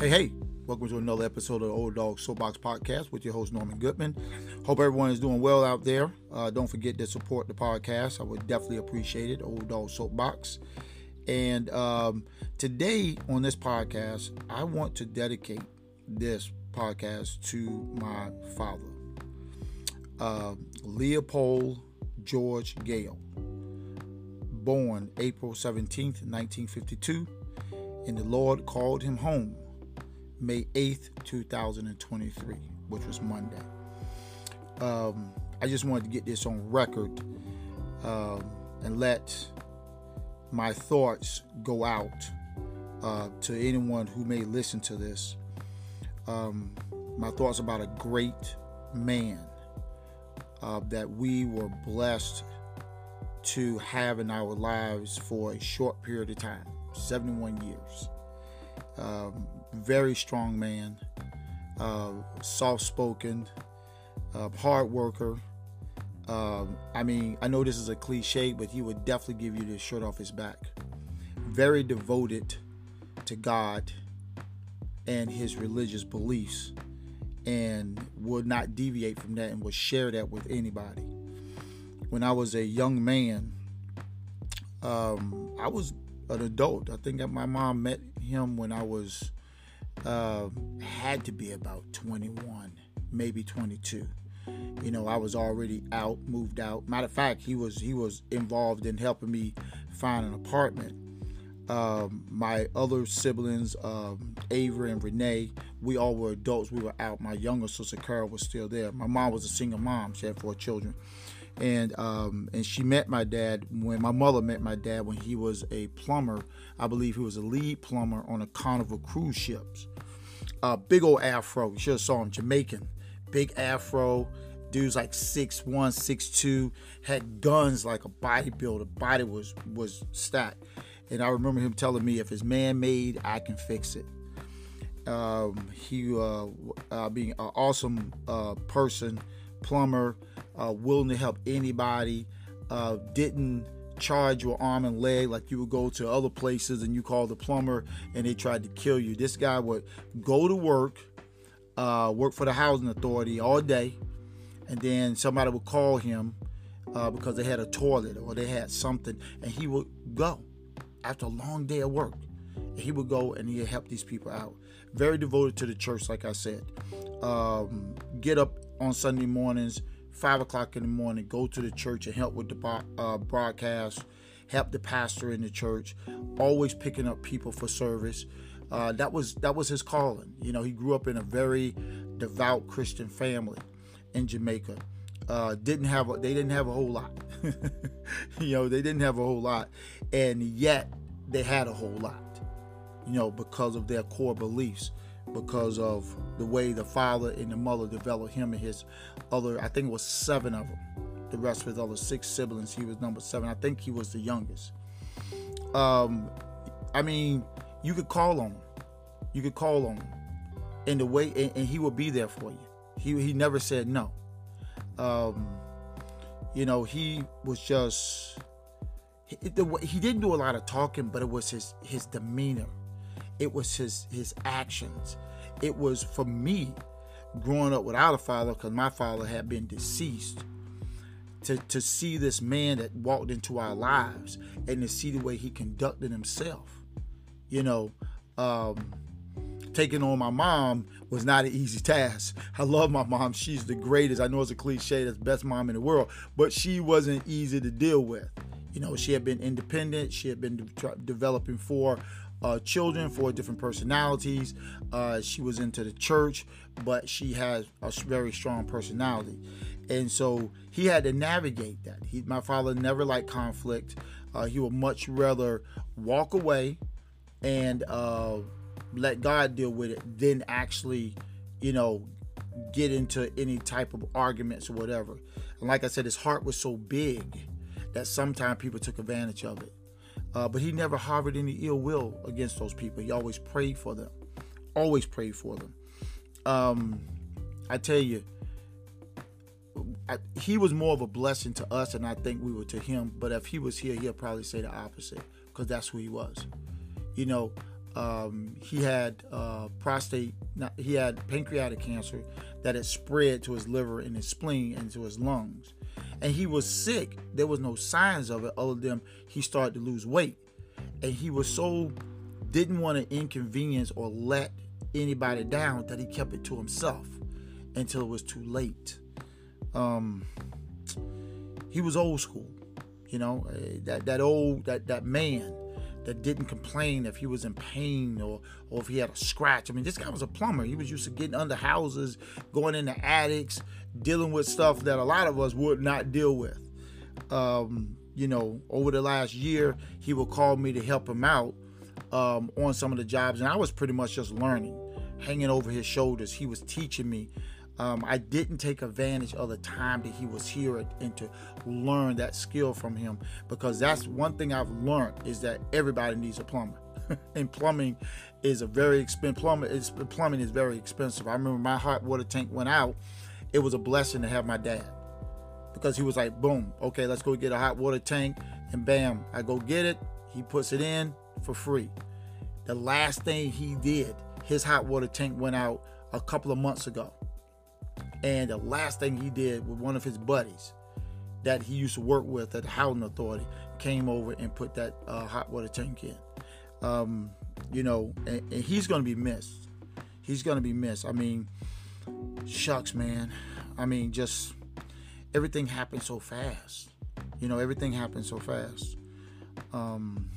Hey, hey, welcome to another episode of the Old Dog Soapbox Podcast with your host, Norman Goodman. Hope everyone is doing well out there. Uh, don't forget to support the podcast. I would definitely appreciate it, Old Dog Soapbox. And um, today on this podcast, I want to dedicate this podcast to my father, uh, Leopold George Gayle, born April 17th, 1952, and the Lord called him home May 8th, 2023, which was Monday. Um, I just wanted to get this on record um, and let my thoughts go out uh, to anyone who may listen to this. Um, my thoughts about a great man uh, that we were blessed to have in our lives for a short period of time 71 years. Um, very strong man, uh, soft spoken, uh, hard worker. Um, I mean, I know this is a cliche, but he would definitely give you the shirt off his back. Very devoted to God and his religious beliefs, and would not deviate from that and would share that with anybody. When I was a young man, um, I was an adult. I think that my mom met him when I was uh, had to be about 21, maybe 22. You know, I was already out, moved out. Matter of fact, he was he was involved in helping me find an apartment. Um, my other siblings, um, Avery and Renee, we all were adults. We were out. My younger sister Carol was still there. My mom was a single mom. She had four children, and um, and she met my dad when my mother met my dad when he was a plumber. I believe he was a lead plumber on a Carnival cruise ships. Uh, big old afro. You should have saw him Jamaican, big afro. Dude's like six one, six two, had guns like a bodybuilder. Body was was stacked. And I remember him telling me, if it's man made, I can fix it. Um, he uh, uh, being an awesome uh, person, plumber, uh, willing to help anybody. Uh, didn't charge your arm and leg like you would go to other places and you call the plumber and they tried to kill you. This guy would go to work, uh, work for the housing authority all day, and then somebody would call him uh, because they had a toilet or they had something, and he would go after a long day of work. He would go and he'd help these people out. Very devoted to the church, like I said. Um, get up on Sunday mornings five o'clock in the morning, go to the church and help with the uh, broadcast, help the pastor in the church, always picking up people for service. Uh, that was that was his calling. You know, he grew up in a very devout Christian family in Jamaica. Uh, didn't have a, they didn't have a whole lot. you know, they didn't have a whole lot, and yet they had a whole lot. You know, because of their core beliefs because of the way the father and the mother developed him and his other, I think it was seven of them. The rest of his other six siblings, he was number seven. I think he was the youngest. Um, I mean, you could call on him. You could call on him. And the way, and, and he would be there for you. He, he never said no. Um, you know, he was just, he, the, he didn't do a lot of talking, but it was his, his demeanor it was his his actions. It was for me growing up without a father because my father had been deceased. To, to see this man that walked into our lives and to see the way he conducted himself, you know, um, taking on my mom was not an easy task. I love my mom. She's the greatest. I know it's a cliche, that's best mom in the world, but she wasn't easy to deal with. You know, she had been independent. She had been de- developing four uh, children, four different personalities. Uh, she was into the church, but she has a very strong personality, and so he had to navigate that. He, my father never liked conflict. Uh, he would much rather walk away and uh, let God deal with it than actually, you know, get into any type of arguments or whatever. And like I said, his heart was so big that sometimes people took advantage of it. Uh, but he never harbored any ill will against those people. He always prayed for them. Always prayed for them. Um, I tell you, I, he was more of a blessing to us than I think we were to him. But if he was here, he'll probably say the opposite because that's who he was. You know, Um, he had uh, prostate, not, he had pancreatic cancer that had spread to his liver and his spleen and to his lungs. And he was sick. There was no signs of it other than he started to lose weight. And he was so didn't want to inconvenience or let anybody down that he kept it to himself until it was too late. Um, he was old school, you know, eh, that that old that that man that didn't complain if he was in pain or or if he had a scratch. I mean, this guy was a plumber. He was used to getting under houses, going into attics, dealing with stuff that a lot of us would not deal with. Um, you know, over the last year, he would call me to help him out um, on some of the jobs, and I was pretty much just learning, hanging over his shoulders. He was teaching me. Um, I didn't take advantage of the time that he was here and to learn that skill from him because that's one thing I've learned is that everybody needs a plumber. and plumbing is a very expensive plumber is plumbing is very expensive. I remember my hot water tank went out. It was a blessing to have my dad because he was like, boom, okay, let's go get a hot water tank. And bam, I go get it. He puts it in for free. The last thing he did, his hot water tank went out a couple of months ago. And the last thing he did with one of his buddies that he used to work with at the housing authority came over and put that uh, hot water tank in. Um, you know, and, and he's going to be missed. He's going to be missed. I mean, shucks, man. I mean, just everything happened so fast. You know, everything happened so fast. Um,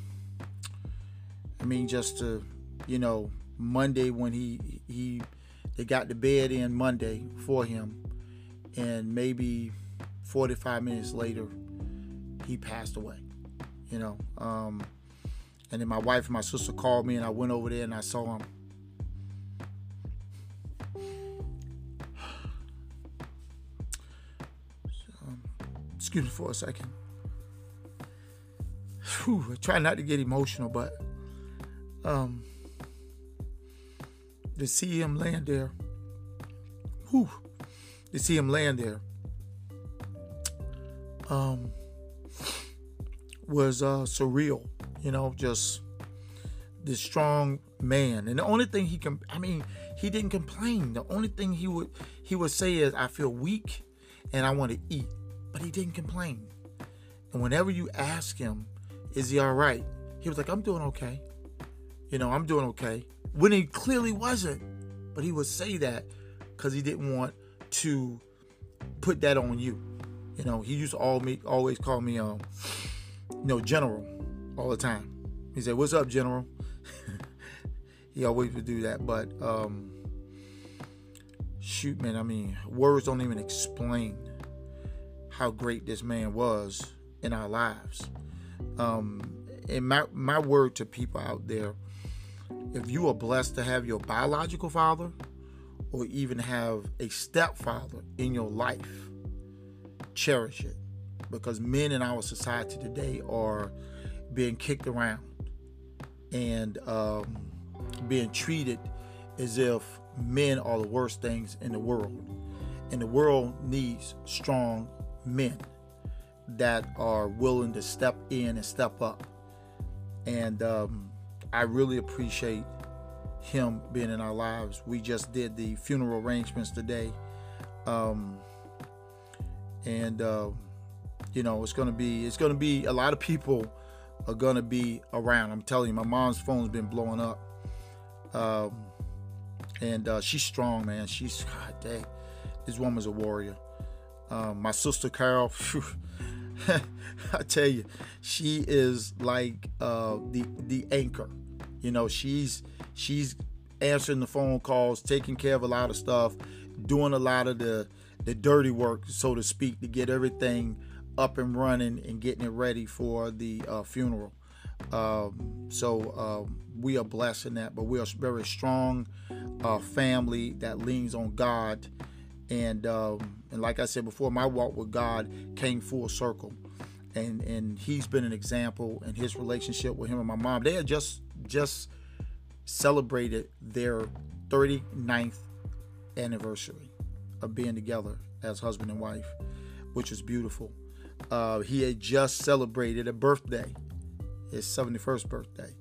I mean, just to, you know, Monday when he he they got the bed in Monday for him, and maybe 45 minutes later, he passed away. You know, um, and then my wife and my sister called me, and I went over there and I saw him. Excuse me for a second. Whew, I try not to get emotional, but um, to see him land there, whew, to see him land there, um, was uh, surreal. You know, just this strong man, and the only thing he can, I mean, he didn't complain. The only thing he would he would say is, "I feel weak, and I want to eat," but he didn't complain. And whenever you ask him, "Is he all right?" He was like, "I'm doing okay." You know, I'm doing okay. When he clearly wasn't. But he would say that because he didn't want to put that on you. You know, he used to all me, always call me, um, you know, General all the time. He said, What's up, General? he always would do that. But, um, shoot, man, I mean, words don't even explain how great this man was in our lives. Um, and my, my word to people out there if you are blessed to have your biological father or even have a stepfather in your life, cherish it. Because men in our society today are being kicked around and um, being treated as if men are the worst things in the world. And the world needs strong men that are willing to step in and step up. And um, I really appreciate him being in our lives. We just did the funeral arrangements today. Um, and uh, you know, it's gonna be it's gonna be a lot of people are gonna be around. I'm telling you, my mom's phone's been blowing up. Um, and uh, she's strong, man. She's God dang, this woman's a warrior. Um, my sister Carol, phew, I tell you, she is like uh, the the anchor you know, she's she's answering the phone calls, taking care of a lot of stuff, doing a lot of the the dirty work, so to speak, to get everything up and running and getting it ready for the uh, funeral. Um, so um, we are blessed in that, but we are a very strong uh, family that leans on God. And um, and like I said before, my walk with God came full circle, and and He's been an example in His relationship with Him and my mom. They had just just celebrated their 39th anniversary of being together as husband and wife, which was beautiful. Uh, he had just celebrated a birthday, his 71st birthday.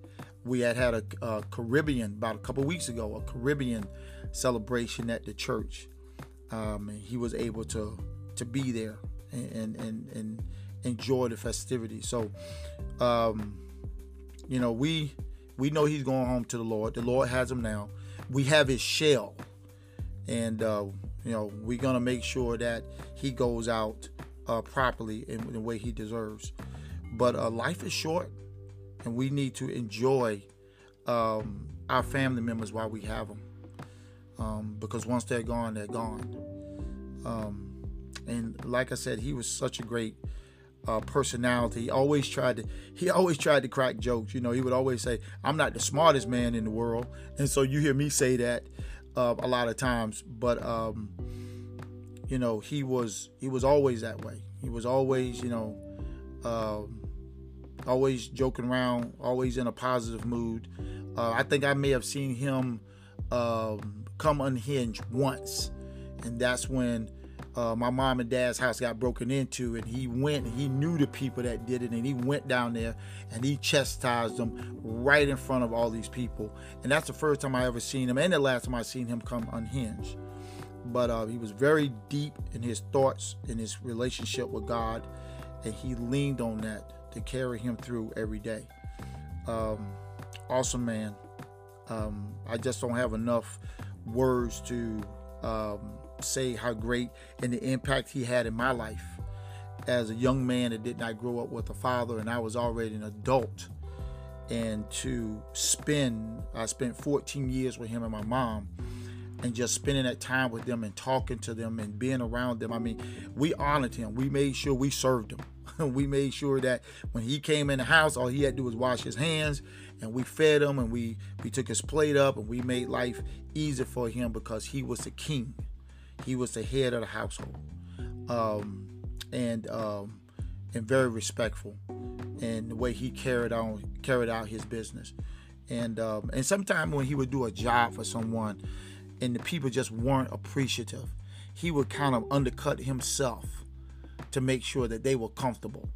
we had had a, a Caribbean about a couple weeks ago, a Caribbean celebration at the church, um, and he was able to to be there and and and enjoy the festivities. So, um, you know, we we know he's going home to the Lord. The Lord has him now. We have his shell, and uh, you know we're gonna make sure that he goes out uh, properly in the way he deserves. But uh, life is short, and we need to enjoy um, our family members while we have them. Um, because once they're gone, they're gone. Um, and like I said, he was such a great uh, personality. He always tried to he always tried to crack jokes. You know, he would always say, "I'm not the smartest man in the world," and so you hear me say that uh, a lot of times. But um, you know, he was he was always that way. He was always, you know, um, always joking around, always in a positive mood. Uh, I think I may have seen him um, come unhinged once, and that's when uh, my mom and dad's house got broken into, and he went. And he knew the people that did it, and he went down there and he chastised them right in front of all these people. And that's the first time I ever seen him, and the last time I seen him come unhinged. But uh, he was very deep in his thoughts, in his relationship with God, and he leaned on that to carry him through every day. Um, awesome man. Um, I just don't have enough words to um, say how great and the impact he had in my life as a young man that did not grow up with a father and I was already an adult. And to spend, I spent 14 years with him and my mom and just spending that time with them and talking to them and being around them. I mean, we honored him. We made sure we served him. we made sure that when he came in the house, all he had to do was wash his hands and we fed him and we we took his plate up and we made life easier for him because he was the king. He was the head of the household. Um, and um, and very respectful and the way he carried on carried out his business. And um, and sometimes when he would do a job for someone, and the people just weren't appreciative, he would kind of undercut himself to make sure that they were comfortable,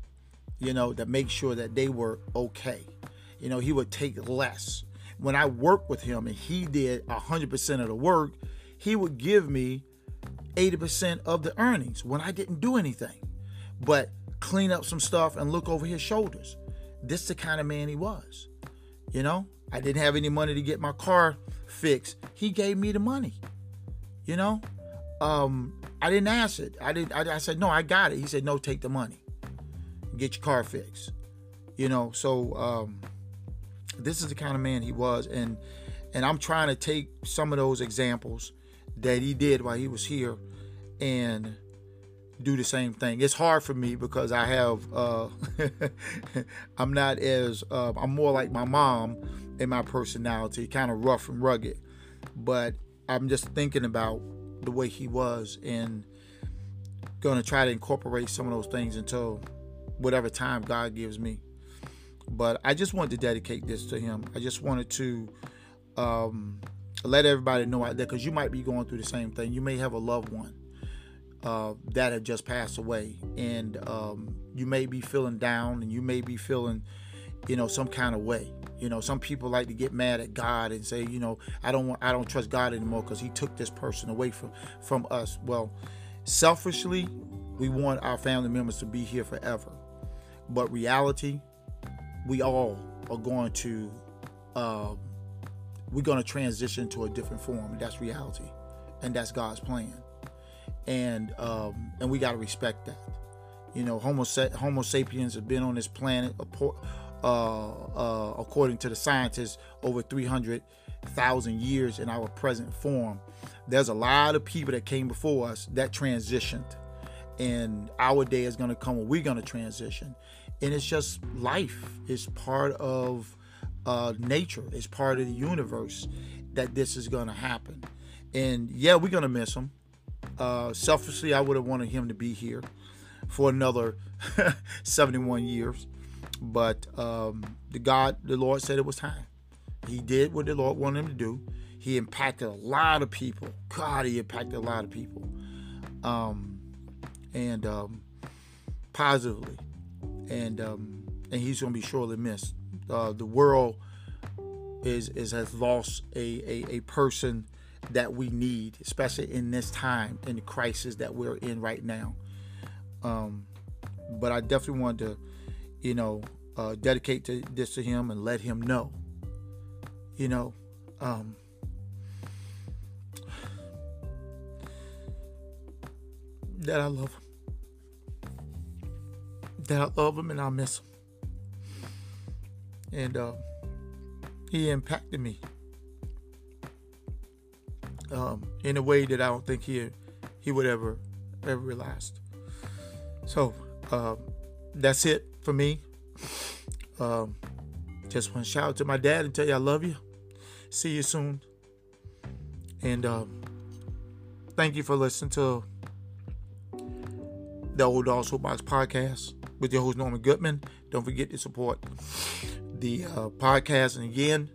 you know, to make sure that they were okay. You know, he would take less. When I worked with him and he did 100% of the work, he would give me 80% of the earnings when I didn't do anything but clean up some stuff and look over his shoulders. This is the kind of man he was. You know, I didn't have any money to get my car fixed. He gave me the money. You know, um, I didn't ask it. I didn't. I, I said no. I got it. He said no. Take the money. Get your car fixed. You know. So um, this is the kind of man he was, and and I'm trying to take some of those examples that he did while he was here, and do the same thing. It's hard for me because I have uh, I'm not as uh, I'm more like my mom in my personality, kind of rough and rugged. But I'm just thinking about the way he was and going to try to incorporate some of those things until whatever time God gives me. But I just wanted to dedicate this to him. I just wanted to um, let everybody know out there because you might be going through the same thing. You may have a loved one uh, that have just passed away, and um, you may be feeling down, and you may be feeling, you know, some kind of way. You know, some people like to get mad at God and say, you know, I don't want, I don't trust God anymore because He took this person away from from us. Well, selfishly, we want our family members to be here forever, but reality, we all are going to, uh, we're going to transition to a different form, that's reality, and that's God's plan and um, and we got to respect that. You know, Homo, Homo sapiens have been on this planet, uh, uh, according to the scientists, over 300,000 years in our present form. There's a lot of people that came before us that transitioned, and our day is going to come when we're going to transition. And it's just life. It's part of uh, nature. It's part of the universe that this is going to happen. And yeah, we're going to miss him. uh, selfishly, I would have wanted him to be here for another 71 years, but um, the God, the Lord said it was time. He did what the Lord wanted him to do. He impacted a lot of people. God, he impacted a lot of people, um, and um, positively, and um, and he's going to be surely missed. Uh, the world is is has lost a, a, a person that we need, especially in this time in the crisis that we're in right now. Um, but I definitely wanted to, you know, uh, dedicate to, this to him and let him know, you know, um, that I love him. That I love him and I miss him. And uh, he impacted me um, in a way that I don't think he he would ever ever realized. So uh, that's it for me. Um, just want to shout out to my dad and tell you I love you. See you soon. And um, thank you for listening to the Old Dog Soapbox podcast with your host Norman Goodman. Don't forget to support the uh, podcast. And again,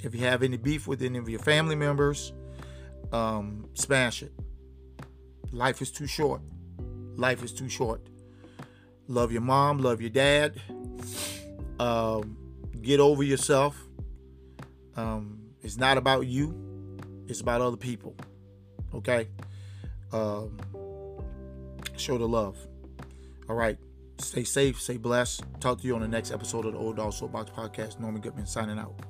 if you have any beef with any of your family members, um, smash it. Life is too short. Life is too short. Love your mom, love your dad. Um, get over yourself. Um, it's not about you, it's about other people. Okay? Um, show the love. All right. Stay safe, stay blessed. Talk to you on the next episode of the Old Dog Soapbox Podcast. Norman Goodman signing out.